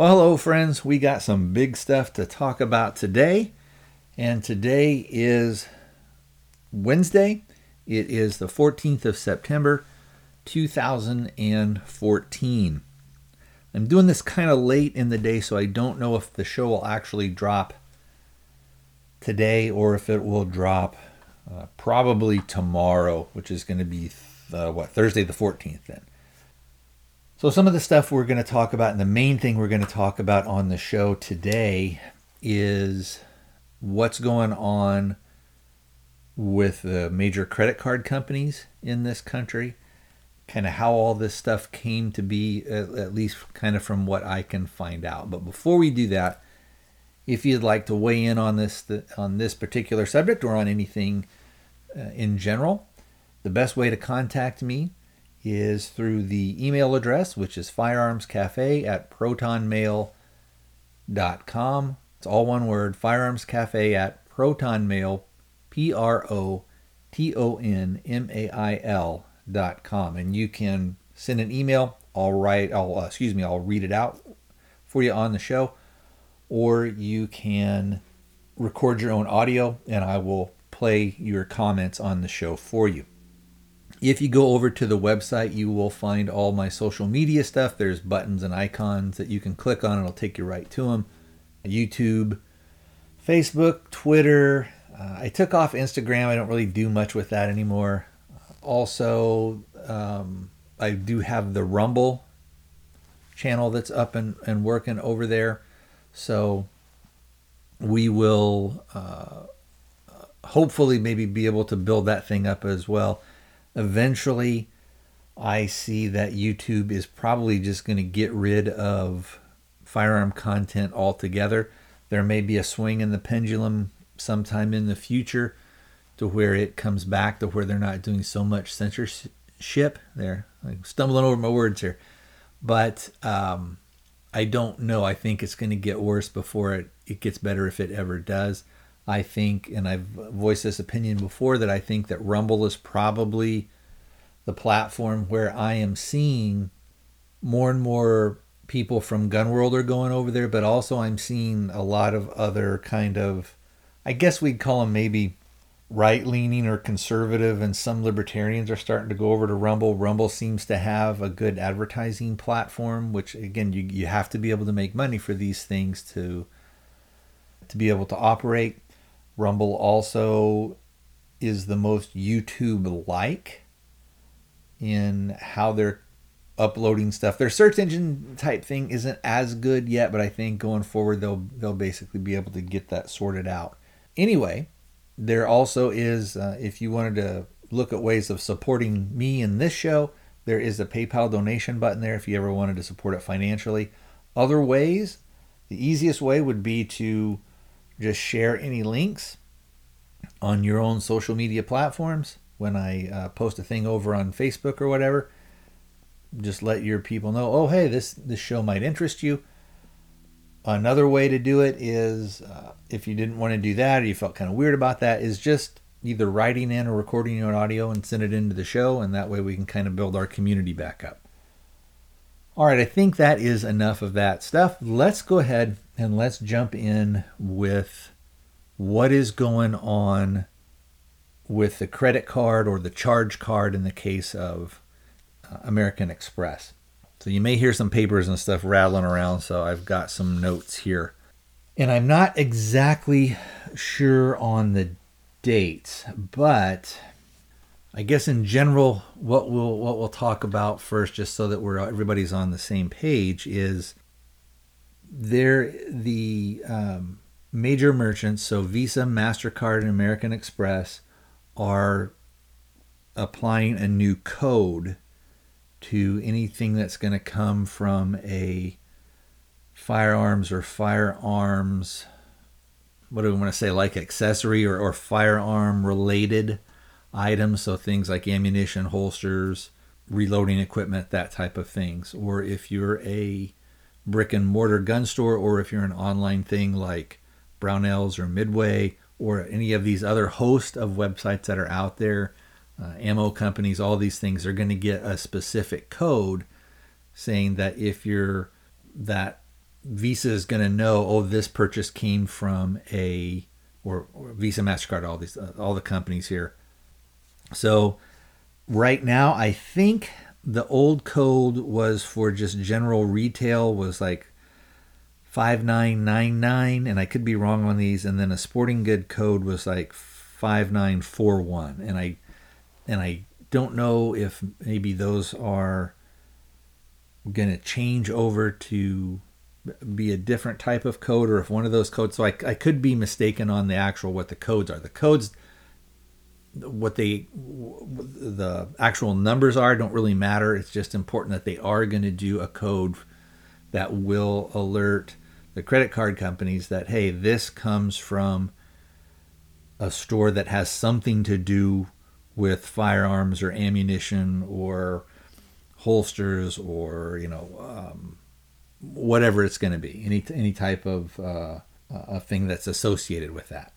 Well, hello, friends. We got some big stuff to talk about today. And today is Wednesday. It is the 14th of September, 2014. I'm doing this kind of late in the day, so I don't know if the show will actually drop today or if it will drop uh, probably tomorrow, which is going to be uh, what Thursday the 14th then. So some of the stuff we're going to talk about, and the main thing we're going to talk about on the show today is what's going on with the major credit card companies in this country kind of how all this stuff came to be, at, least kind of from what I can find out. But before we do that, if you'd like to weigh in on this on this particular subject or on anything uh, in general, the best way to contact me is through the email address, which is firearmscafe at protonmail.com. It's all one word, firearmscafe at protonmail, P R O T O N M A I L dot com, and you can send an email. I'll write. I'll uh, excuse me. I'll read it out for you on the show, or you can record your own audio, and I will play your comments on the show for you. If you go over to the website, you will find all my social media stuff. There's buttons and icons that you can click on, and it'll take you right to them. YouTube, Facebook, Twitter. Uh, I took off Instagram. I don't really do much with that anymore also, um, I do have the Rumble channel that's up and, and working over there. So we will uh, hopefully maybe be able to build that thing up as well. Eventually, I see that YouTube is probably just going to get rid of firearm content altogether. There may be a swing in the pendulum sometime in the future to where it comes back to where they're not doing so much censorship. There, I'm stumbling over my words here, but um, I don't know. I think it's going to get worse before it, it gets better if it ever does. I think, and I've voiced this opinion before, that I think that Rumble is probably the platform where I am seeing more and more people from Gun World are going over there, but also I'm seeing a lot of other kind of, I guess we'd call them maybe right leaning or conservative, and some libertarians are starting to go over to Rumble. Rumble seems to have a good advertising platform, which again, you, you have to be able to make money for these things to to be able to operate. Rumble also is the most YouTube like in how they're uploading stuff. Their search engine type thing isn't as good yet, but I think going forward they'll they'll basically be able to get that sorted out. Anyway, there also is, uh, if you wanted to look at ways of supporting me in this show, there is a PayPal donation button there if you ever wanted to support it financially. Other ways, the easiest way would be to just share any links on your own social media platforms. When I uh, post a thing over on Facebook or whatever, just let your people know, oh, hey, this, this show might interest you. Another way to do it is uh, if you didn't want to do that or you felt kind of weird about that, is just either writing in or recording your audio and send it into the show, and that way we can kind of build our community back up. All right, I think that is enough of that stuff. Let's go ahead and let's jump in with what is going on with the credit card or the charge card in the case of uh, American Express. So you may hear some papers and stuff rattling around, so I've got some notes here. And I'm not exactly sure on the dates, but I guess in general what we'll what we'll talk about first just so that we're everybody's on the same page is there the um, major merchants so Visa, Mastercard and American Express are applying a new code to anything that's going to come from a firearms or firearms what do we want to say like accessory or, or firearm related items so things like ammunition holsters reloading equipment that type of things. Or if you're a brick and mortar gun store or if you're an online thing like brownells or midway or any of these other host of websites that are out there uh, ammo companies, all these things are going to get a specific code saying that if you're that Visa is going to know, oh, this purchase came from a or, or Visa, Mastercard, all these, uh, all the companies here. So right now, I think the old code was for just general retail was like 5999 and I could be wrong on these and then a sporting good code was like 5941 and I and I don't know if maybe those are going to change over to be a different type of code or if one of those codes so I, I could be mistaken on the actual what the codes are. The codes what they the actual numbers are don't really matter. It's just important that they are going to do a code that will alert the credit card companies that hey this comes from a store that has something to do with firearms or ammunition or holsters or you know um, whatever it's going to be. Any any type of uh, a thing that's associated with that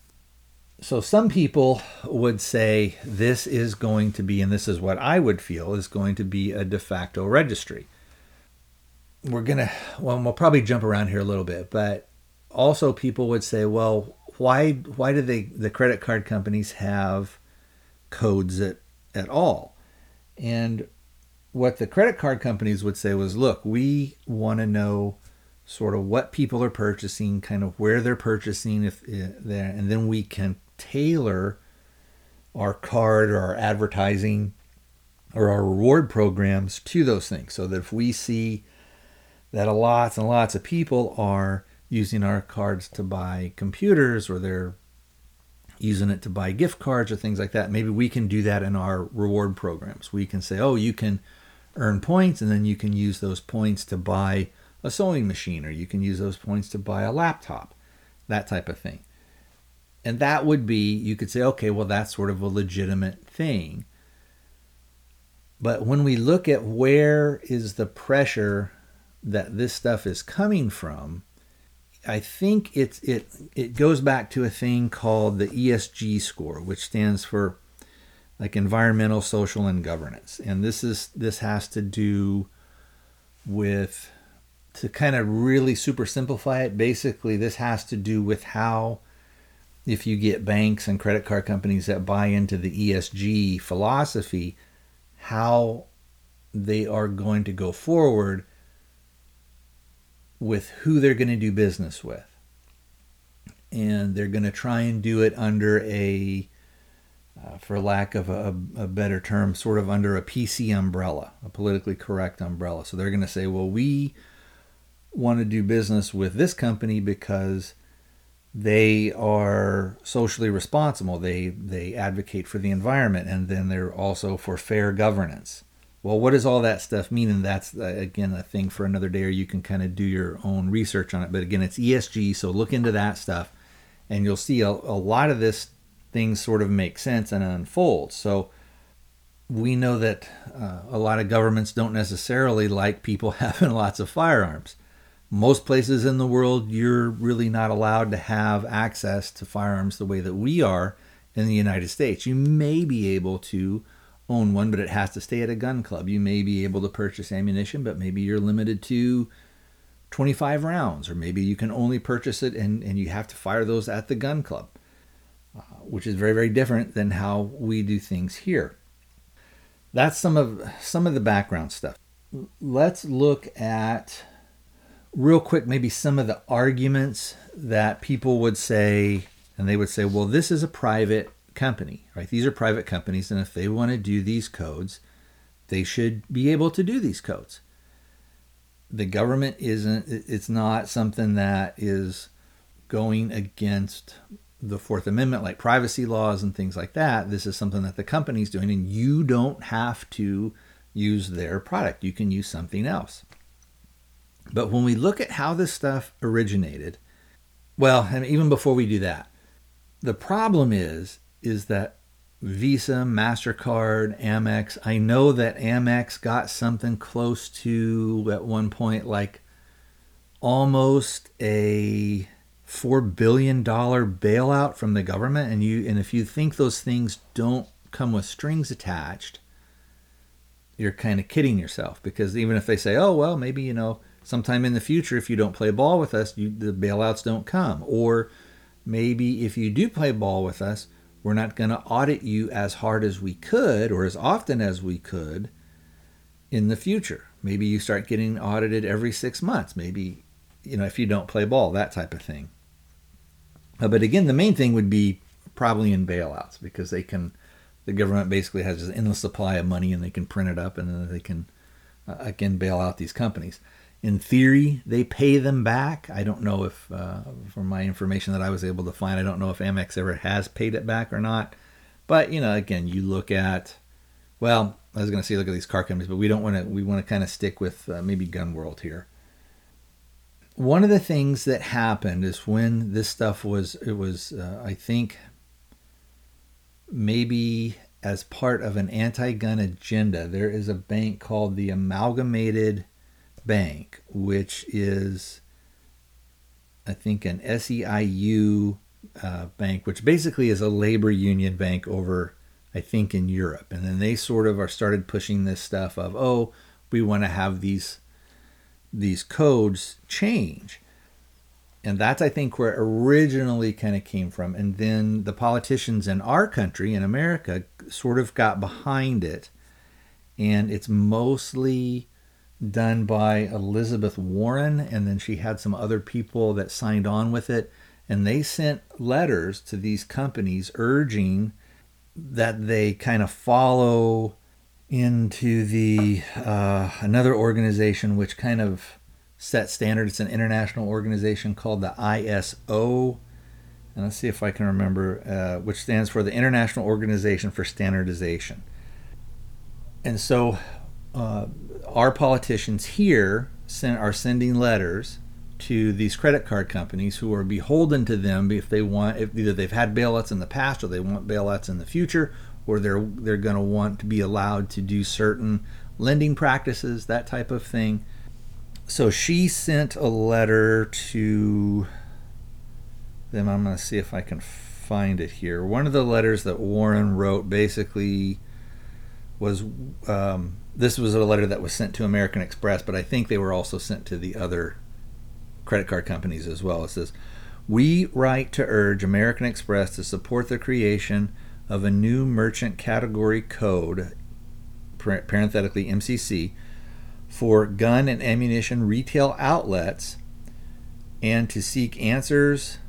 so some people would say this is going to be and this is what i would feel is going to be a de facto registry. We're to well we'll probably jump around here a little bit but also people would say well why why do they the credit card companies have codes at, at all? And what the credit card companies would say was look we want to know sort of what people are purchasing kind of where they're purchasing if eh, there and then we can tailor our card or our advertising or our reward programs to those things so that if we see that a lots and lots of people are using our cards to buy computers or they're using it to buy gift cards or things like that maybe we can do that in our reward programs. We can say oh you can earn points and then you can use those points to buy a sewing machine or you can use those points to buy a laptop that type of thing and that would be you could say okay well that's sort of a legitimate thing but when we look at where is the pressure that this stuff is coming from i think it's it it goes back to a thing called the esg score which stands for like environmental, social, and governance. And this is this has to do with to kind of really super simplify it. Basically, this has to do with how if you get banks and credit card companies that buy into the ESG philosophy, how they are going to go forward with who they're going to do business with. And they're going to try and do it under a uh, for lack of a, a, better term, sort of under a PC umbrella, a politically correct umbrella. So they're going to say, well, we want to do business with this company because they are socially responsible. They they advocate for the environment, and then they're also for fair governance. Well, what does all that stuff mean? And that's uh, again a thing for another day, or you can kind of do your own research on it. But again, it's ESG, so look into that stuff, and you'll see a, a lot of this things sort of make sense and unfold. So we know that uh, a lot of governments don't necessarily like people having lots of firearms. Most places in the world, you're really not allowed to have access to firearms the way that we are in the United States. You may be able to own one, but it has to stay at a gun club. You may be able to purchase ammunition, but maybe you're limited to 25 rounds, or maybe you can only purchase it and, and you have to fire those at the gun club uh, which is very very different than how we do things here. That's some of some of the background stuff. Let's look at real quick maybe some of the arguments that people would say and they would say, "Well, this is a private company, right? These are private companies and if they want to do these codes, they should be able to do these codes." The government isn't it's not something that is going against the Fourth Amendment, like privacy laws and things like that, this is something that the company's doing, and you don't have to use their product. You can use something else. But when we look at how this stuff originated, well, and even before we do that, the problem is is that Visa, Mastercard, Amex. I know that Amex got something close to at one point like almost a four billion dollar bailout from the government and you and if you think those things don't come with strings attached you're kind of kidding yourself because even if they say oh well maybe you know sometime in the future, if you don't play ball with us, you, the bailouts don't come. Or maybe if you do play ball with us, we're not going to audit you as hard as we could or as often as we could in the future. Maybe you start getting audited every six months. Maybe, you know, if you don't play ball, that type of thing. Uh, but again, the main thing would be probably in bailouts because they can, the government basically has an endless supply of money and they can print it up and then they can, uh, again, bail out these companies in theory, they pay them back. I don't know if, uh, from my information that I was able to find, I don't know if Amex ever has paid it back or not. But you know, again, you look at, well, I was going to say look at these car companies, but we don't want to. We want to kind of stick with uh, maybe Gun World here. One of the things that happened is when this stuff was, it was, uh, I think, maybe as part of an anti-gun agenda. There is a bank called the Amalgamated Bank, which is, I think, an SEIU uh, bank, which basically is a labor union bank over, I think, in Europe. And then they sort of are started pushing this stuff of, oh, we want to have these these codes change. And that's, I think, where it originally kind of came from. And then the politicians in our country, in America, sort of got behind it. And it's mostly done by Elizabeth Warren, and then she had some other people that signed on with it. And they sent letters to these companies urging that they kind of follow into the uh, another organization which kind of set standards. It's an international organization called the ISO. And let's see if I can remember, uh, which stands for the International Organization for Standardization. And so uh, our politicians here are sending letters to these credit card companies who are beholden to them if they want if either they've had bailouts in the past or they want bailouts in the future or they're they're going to want to be allowed to do certain lending practices that type of thing. So she sent a letter to them. I'm going to see if i can find it here. One of the letters that warren wrote basically was um, this was a letter that was sent to American Express, but I think they were also sent to the other credit card companies as well. It says, We write to urge American Express to support the creation of a new merchant category code, parenthetically MCC, for gun and ammunition retail outlets and to seek answers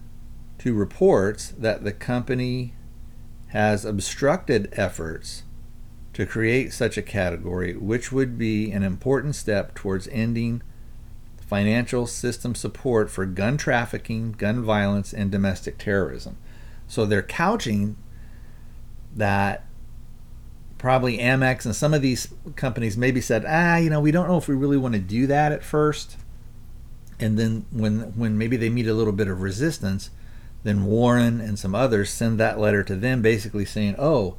to reports that the company has obstructed efforts to create such a category, which would be an important step towards ending financial system support for gun trafficking, gun violence, and domestic terrorism. So they're couching that probably Amex and some of these companies maybe said, ah, you know, we don't know if we really want to do that at first. And then when when maybe they meet a little bit of resistance, then Warren and some others send that letter to them basically saying, oh,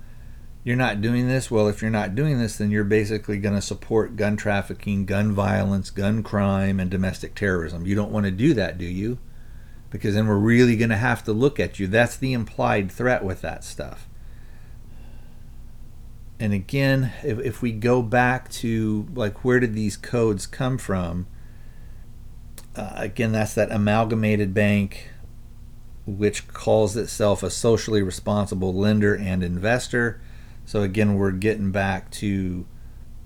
you're not doing this. Well, if you're not doing this, then you're basically going to support gun trafficking, gun violence, gun crime, and domestic terrorism. You don't want to do that, do you? Because then we're really going to have to look at you. That's the implied threat with that stuff. And again, if, if we go back to like where did these codes come from? Uh, again, that's that amalgamated bank, which calls itself a socially responsible lender and investor so again, we're getting back to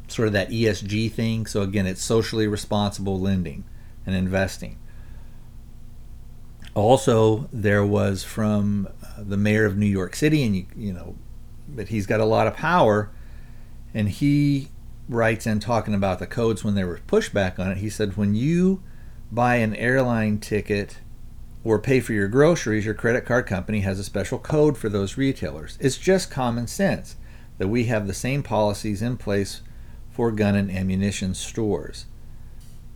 sort of that ESG thing. So again, it's socially responsible lending and investing. Also, there was from uh, the mayor of New York City, and you, you know, but he's got a lot of power, and he writes in talking about the codes when there was pushback on it. He said, when you buy an airline ticket or pay for your groceries, your credit card company has a special code for those retailers. It's just common sense that we have the same policies in place for gun and ammunition stores.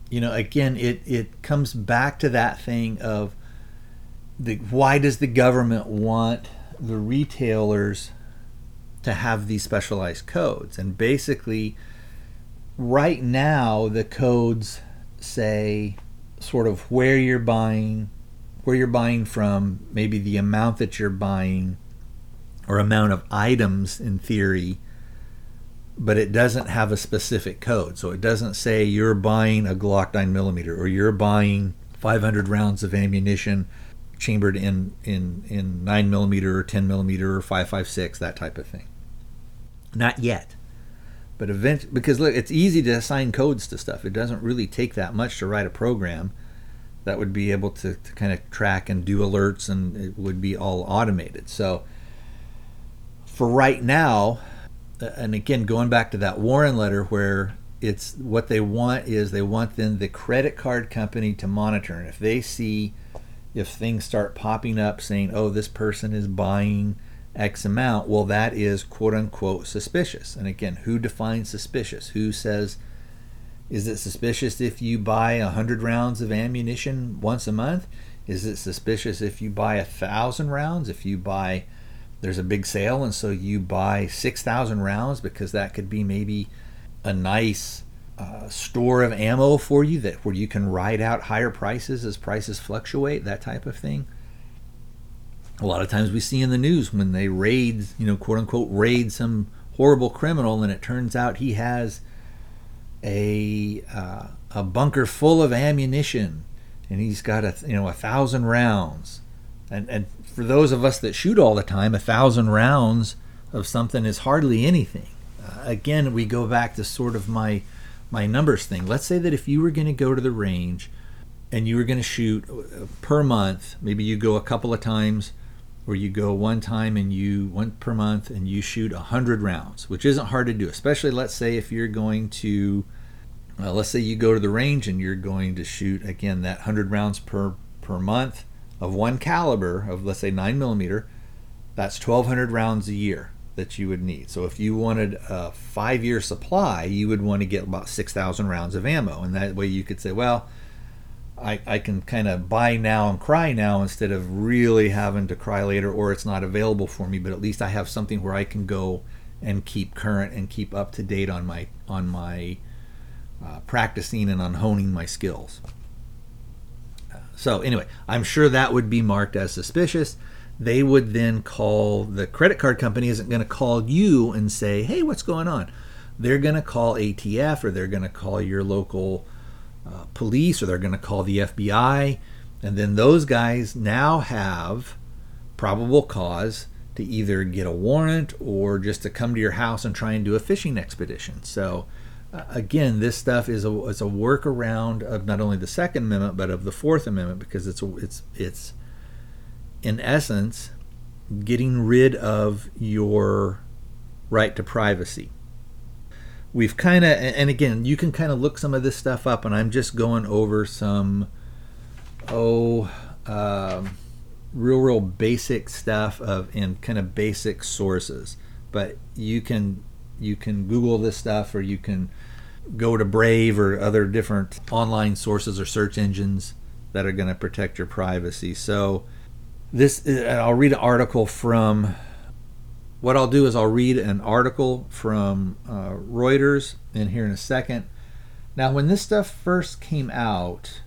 You know, again, it, it comes back to that thing of the why does the government want the retailers to have these specialized codes? And basically, right now, the codes say sort of where you're buying, where you're buying from, maybe the amount that you're buying, or amount of items in theory but it doesn't have a specific code. So it doesn't say you're buying a Glock 9 millimeter or you're buying 500 rounds of ammunition chambered in in in 9 millimeter or 10 millimeter or 556 that type of thing. Not yet. But eventually, because look, it's easy to assign codes to stuff. It doesn't really take that much to write a program that would be able to, to kind of track and do alerts and it would be all automated. So for right now, uh, and again, going back to that Warren letter where it's what they want is they want then the credit card company to monitor. And if they see if things start popping up saying, oh, this person is buying X amount, well, that is quote unquote suspicious. And again, who defines suspicious? Who says, is it suspicious if you buy 100 rounds of ammunition once a month? Is it suspicious if you buy a thousand rounds? If you buy, there's a big sale, and so you buy 6,000 rounds because that could be maybe a nice uh, store of ammo for you that where you can ride out higher prices as prices fluctuate, that type of thing. A lot of times we see in the news when they raid, you know, quote unquote, raid some horrible criminal, and it turns out he has a uh, a bunker full of ammunition, and he's got a you know a thousand rounds, and and for those of us that shoot all the time, a thousand rounds of something is hardly anything. Uh, again, we go back to sort of my my numbers thing. Let's say that if you were going to go to the range and you were going to shoot uh, per month, maybe you go a couple of times or you go one time and you one per month and you shoot 100 rounds which isn't hard to do especially let's say if you're going to uh, let's say you go to the range and you're going to shoot again that 100 rounds per per month of one caliber of let's say 9 millimeter that's 1200 rounds a year that you would need. So if you wanted a five year supply you would want to get about 6000 rounds of ammo. And that way you could say well I, I can kind of buy now and cry now instead of really having to cry later or it's not available for me but at least i have something where i can go and keep current and keep up to date on my on my uh, practicing and on honing my skills so anyway i'm sure that would be marked as suspicious they would then call the credit card company isn't going to call you and say hey what's going on they're going to call atf or they're going to call your local uh, police or they're going to call the FBI. And then those guys now have probable cause to either get a warrant or just to come to your house and try and do a fishing expedition. So, again, this stuff is a, is a workaround of not only the Second Amendment but of the Fourth Amendment because it's it's it's in essence getting rid of your right to privacy. We've kind of and again you can kind of look some of this stuff up and i'm just going over some oh um, real real basic stuff of in kind of basic sources. But you can you can google this stuff or you can go to brave or other different online sources or search engines that are going to protect your privacy so this i'll read an article from what I'll do is I'll read an article from uh, Reuters in here in a second. Now, when this stuff first came out,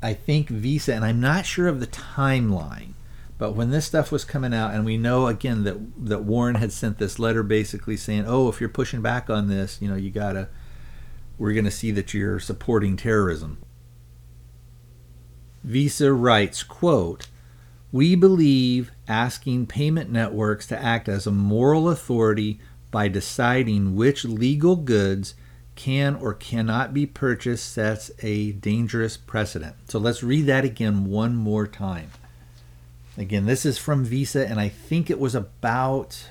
I think Visa, and I'm not sure of the timeline, but when this stuff was coming out, and we know again that that Warren had sent this letter basically saying, "Oh, if you're pushing back on this, you know, you gotta, we're going to see that you're supporting terrorism." Visa writes, "quote." We believe asking payment networks to act as a moral authority by deciding which legal goods can or cannot be purchased sets a dangerous precedent. So let's read that again one more time. Again, this is from Visa, and I think it was about,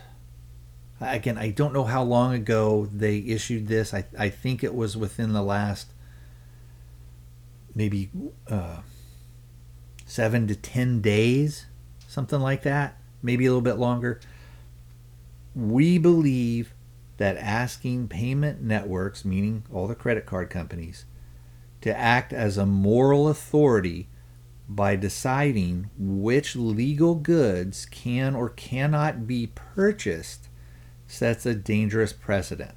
again, I don't know how long ago they issued this. I, I think it was within the last maybe. Uh, seven to 10 days, something like that, maybe a little bit longer. We believe that asking payment networks, meaning all the credit card companies, to act as a moral authority by deciding which legal goods can or cannot be purchased sets a dangerous precedent.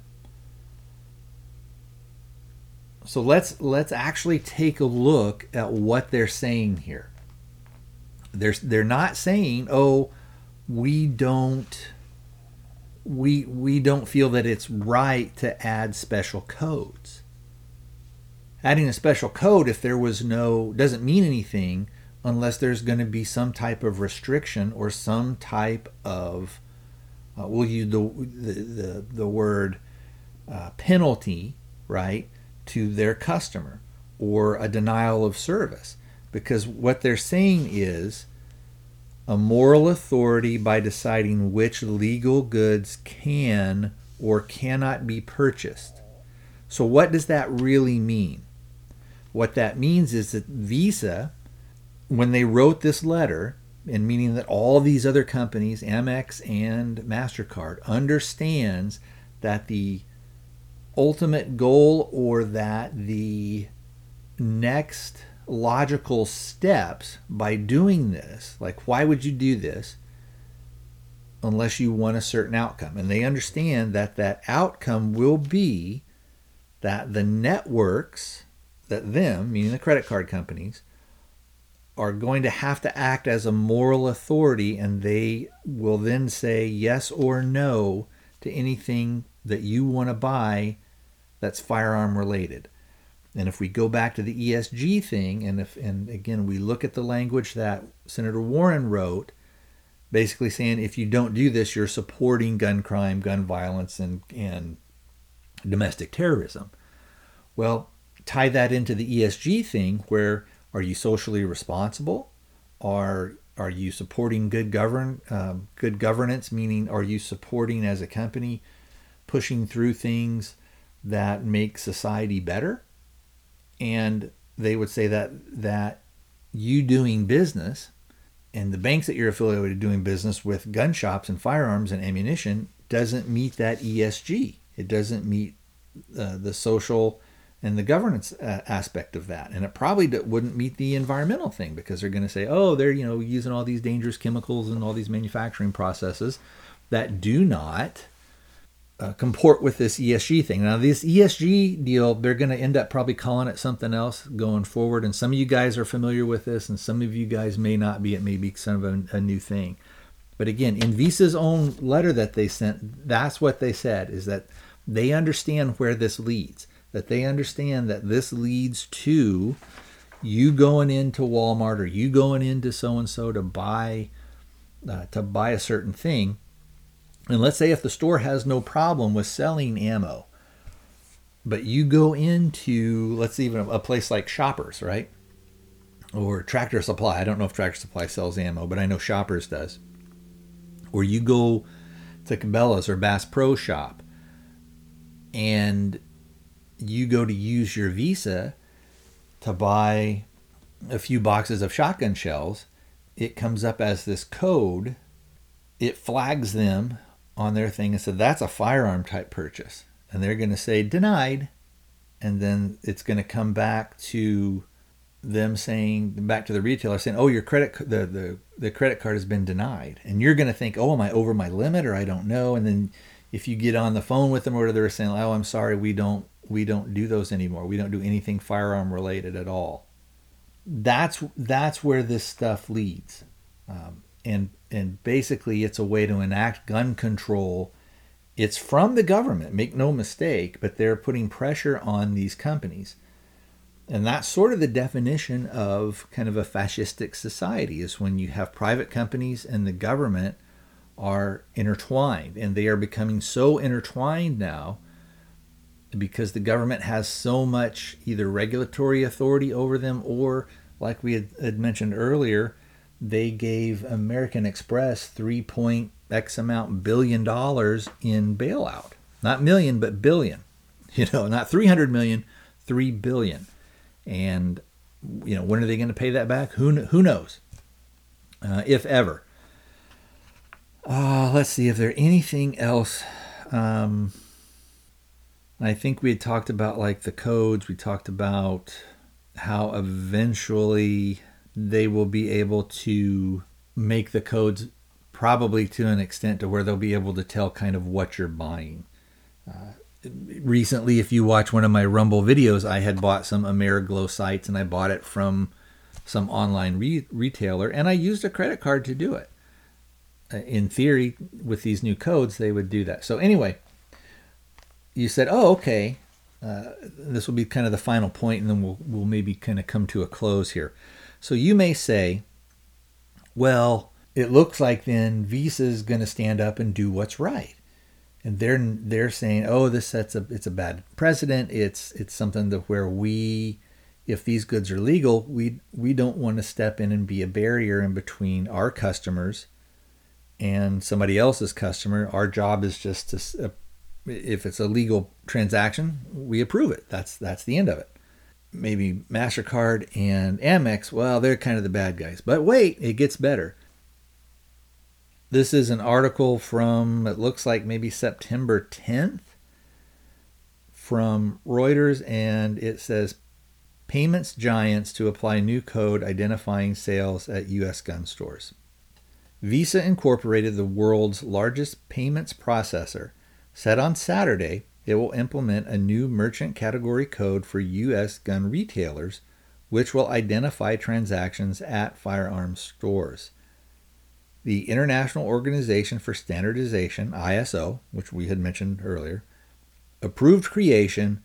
So let's let's actually take a look at what they're saying here. They're they're not saying, "Oh, we don't we we don't feel that it's right to add special codes. Adding a special code if there was no doesn't mean anything unless there's going to be some type of restriction or some type of uh, we'll use the the the, the word uh, penalty right to their customer or a denial of service because what they're saying is a moral authority by deciding which legal goods can or cannot be purchased. So, what does that really mean? What that means is that Visa, when they wrote this letter, and meaning that all these other companies, Amex and MasterCard, understands that the ultimate goal or that the next logical steps by doing this. Like, why would you do this unless you want a certain outcome? And they understand that that outcome will be that the networks, that them, meaning the credit card companies, are going to have to act as a moral authority and they will then say yes or no to anything that you want to buy that's firearm related. And if we go back to the ESG thing, and if and again we look at the language that Senator Warren wrote, basically saying if you don't do this, you're supporting gun crime, gun violence, and and domestic terrorism. Well, tie that into the ESG thing, where are you socially responsible? Are are you supporting good govern um, good governance? Meaning, are you supporting as a company pushing through things that make society better? and they would say that that you doing business and the banks that you're affiliated doing business with gun shops and firearms and ammunition doesn't meet that ESG. It doesn't meet uh, the social and the governance uh, aspect of that, and it probably wouldn't meet the environmental thing because they're going to say, oh, they're you know using all these dangerous chemicals and all these manufacturing processes that do not uh, comport with this ESG thing. Now, this ESG deal, they're going to end up probably calling it something else going forward. And some of you guys are familiar with this, and some of you guys may not be. It may be kind of a, a new thing. But again, in Visa's own letter that they sent, that's what they said is that they understand where this leads, that they understand that this leads to you going into Walmart or you going into so and so to buy uh, to buy a certain thing and let's say if the store has no problem with selling ammo, but you go into, let's even a place like Shoppers, right? Or Tractor Supply. I don't know if Tractor Supply sells ammo, but I know Shoppers does. Or you go to Cabela's or Bass Pro Shop and you go to use your Visa to buy a few boxes of shotgun shells, it comes up as this code. It flags them on their thing and said that's a firearm type purchase. And they're going to say denied. And then it's going to come back to them saying back to the retailer saying oh your credit the, the the credit card has been denied. And you're going to think oh am i over my limit or i don't know? And then if you get on the phone with them or they're saying oh i'm sorry we don't we don't do those anymore we don't do anything firearm related at all that's that's where this stuff leads um, and and basically it's a way to enact gun control. It's from the government, make no mistake, but they're putting pressure on these companies. And that's sort of the definition of kind of a fascistic society is when you have private companies and the government are intertwined and they are becoming so intertwined now because the government has so much either regulatory authority over them or like we had, mentioned earlier they gave American Express three point X amount billion dollars in bailout. Not million, but billion. You know, not 300 million, 3 billion. And, you know, when are they going to pay that back? Who, who knows? Uh, if ever. Uh, let's see if there anything else. Um, I think we had talked about like the codes. We talked about how eventually they will be able to make the codes probably to an extent to where they'll be able to tell kind of what you're buying. Uh, recently, if you watch one of my Rumble videos, I had bought some AmeriGlo sights and I bought it from some online re- retailer and I used a credit card to do it. uh, in theory, with these new codes, they would do that. So anyway, you said, "Oh, okay." Uh, this will be kind of the final point, and then we'll we'll maybe kind of come to a close here. So you may say, "Well, it looks like then Visa is going to stand up and do what's right." and they're they're saying, "Oh, this sets a it's a bad precedent. It's it's something that where we, if these goods are legal, we we don't want to step in and be a barrier in between our customers and somebody else's customer. Our job is just to, uh, if it's a legal transaction, we approve it. That's that's the end of it. Maybe Mastercard and Amex, well, they're kind of the bad guys. But wait, it gets better this is an article from, it looks like maybe September 10th from Reuters, and it says Payments Giants to apply new code identifying sales at U.S. gun stores. Visa Incorporated, the world's largest payments processor, said on Saturday it will implement a new merchant category code for U.S. gun retailers, which will identify transactions at firearms stores the International Organization for Standardization, ISO, which we had mentioned earlier, approved creation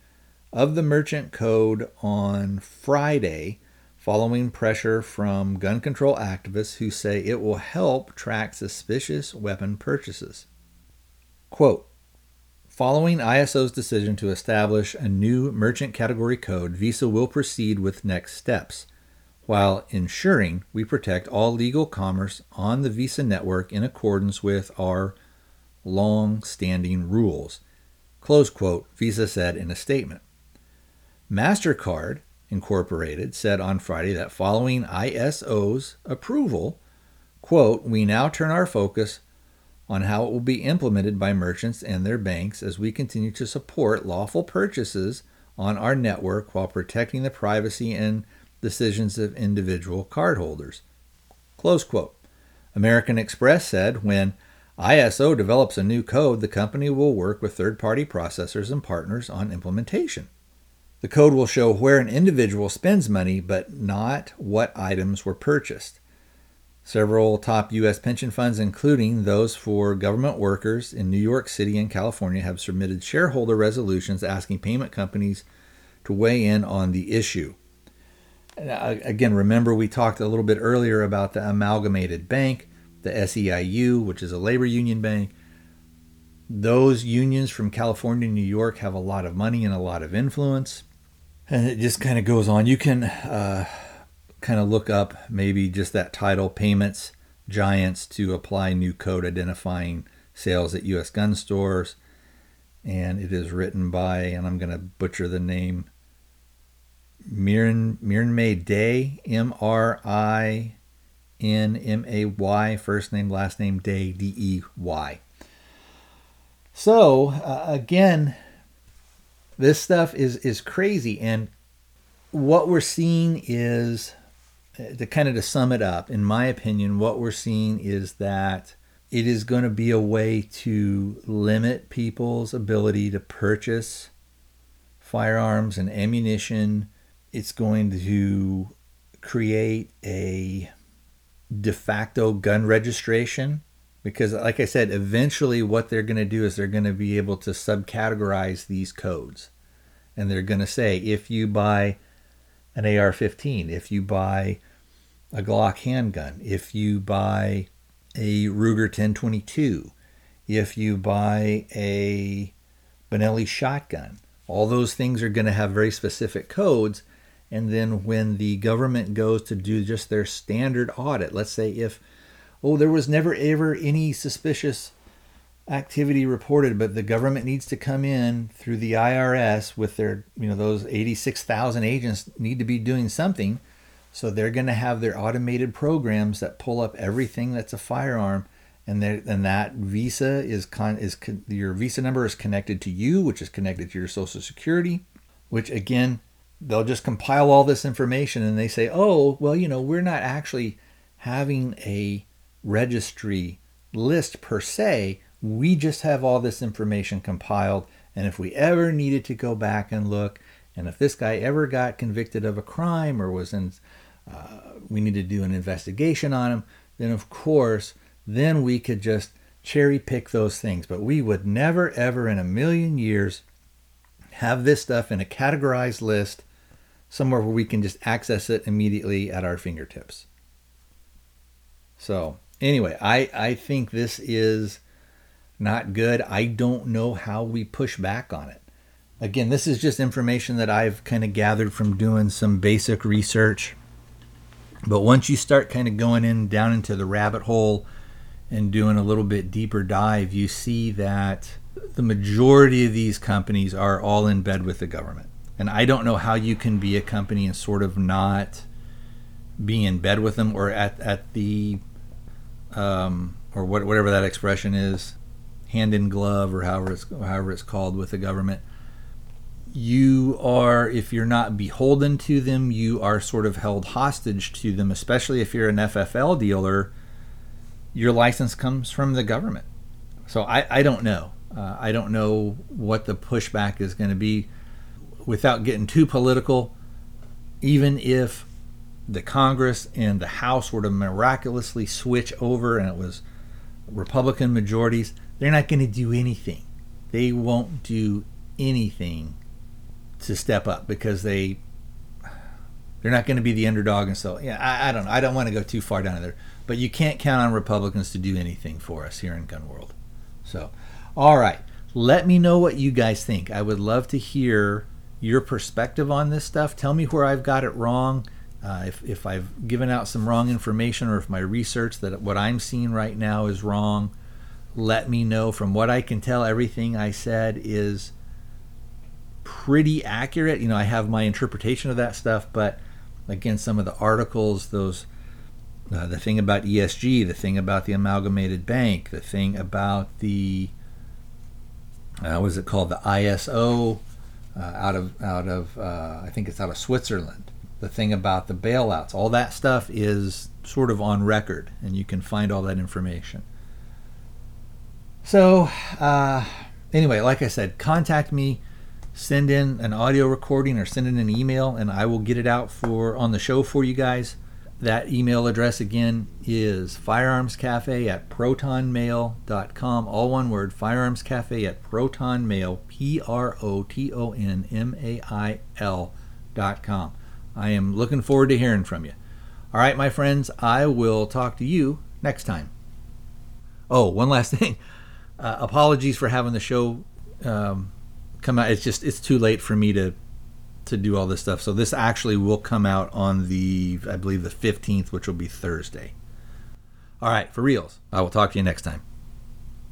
of the merchant code on Friday following pressure from gun control activists who say it will help track suspicious weapon purchases. Quote, Following ISO's decision to establish a new merchant category code, Visa will proceed with next steps while ensuring we protect all legal commerce on the Visa network in accordance with our long standing rules. Close quote, Visa said in a statement. MasterCard Incorporated said on Friday that following ISO's approval, quote, we now turn our focus on how it will be implemented by merchants and their banks as we continue to support lawful purchases on our network while protecting the privacy and decisions of individual cardholders. Close quote. American Express said when ISO develops a new code, the company will work with third party processors and partners on implementation. The code will show where an individual spends money, but not what items were purchased. Several top U.S. pension funds, including those for government workers in New York City and California, have submitted shareholder resolutions asking payment companies to weigh in on the issue. Uh, again, remember we talked a little bit earlier about the amalgamated bank, the SEIU, which is a labor union bank. Those unions from California and New York have a lot of money and a lot of influence. And it just kind of goes on. You can uh, kind of look up maybe just that title, Payments Giants, to apply new code identifying sales at U.S. gun stores. And it is written by, and I'm going to butcher the name, Mirin May Day, M R I N M A Y, first name, last name Day, D E Y. So uh, again, this stuff is is crazy, and what we're seeing is Uh, to kind of to sum it up. In my opinion, what we're seeing is that it is going to be a way to limit people's ability to purchase firearms and ammunition it's going to create a de facto gun registration because like i said eventually what they're going to do is they're going to be able to subcategorize these codes and they're going to say if you buy an ar-15 if you buy a glock handgun if you buy a ruger 1022 if you buy a benelli shotgun. All those things are going to have very specific codes and then when the government goes to do just their standard audit, let's say if, oh, there was never ever any suspicious activity reported, but the government needs to come in through the IRS with their, you know, those 86,000 agents need to be doing something. So they're going to have their automated programs that pull up everything that's a firearm, and and that Visa is con- is con- your Visa number is connected to you, which is connected to your Social Security, which again they'll just compile all this information and they say, oh, well, you know, we're not actually having a registry list per se. We just have all this information compiled. And if we ever needed to go back and look, and if this guy ever got convicted of a crime or was in, uh, we need to do an investigation on him, then of course then we could just cherry pick those things. But we would never, ever in a million years have this stuff in a categorized list somewhere where we can just access it immediately at our fingertips. So, anyway, I, I think this is not good. I don't know how we push back on it. Again, this is just information that I've kind of gathered from doing some basic research. But once you start kind of going in down into the rabbit hole and doing a little bit deeper dive, you see that the majority of these companies are all in bed with the government. And I don't know how you can be a company and sort of not be in bed with them or at, at the, um, or what, whatever that expression is, hand in glove or however it's, however it's called with the government. You are, if you're not beholden to them, you are sort of held hostage to them, especially if you're an FFL dealer. Your license comes from the government. So I, I don't know. Uh, I don't know what the pushback is going to be. Without getting too political, even if the Congress and the House were to miraculously switch over and it was Republican majorities, they're not going to do anything. They won't do anything to step up because they they're not going to be the underdog and so yeah I, I don't know I don't want to go too far down there but you can't count on Republicans to do anything for us here in gun world so all right. Let me know what you guys think. I would love to hear your perspective on this stuff. Tell me where I've got it wrong. Uh, if, if I've given out some wrong information or if my research that what I'm seeing right now is wrong, let me know. From what I can tell, everything I said is pretty accurate. You know, I have my interpretation of that stuff, but again, some of the articles, those uh, the thing about ESG, the thing about the amalgamated bank, the thing about the uh, what is it called? The ISO uh, out of out of uh, I think it's out of Switzerland. The thing about the bailouts, all that stuff is sort of on record, and you can find all that information. So uh, anyway, like I said, contact me. Send in an audio recording or send in an email, and I will get it out for on the show for you guys. That email address again is firearmscafe at protonmail.com. All one word, firearmscafe at protonmail, P R O T O N M A I L.com. I am looking forward to hearing from you. All right, my friends, I will talk to you next time. Oh, one last thing. Uh, apologies for having the show um, come out. It's just, it's too late for me to to do all this stuff. So this actually will come out on the, I believe, the 15th, which will be Thursday. All right, for reals. I will talk to you next time.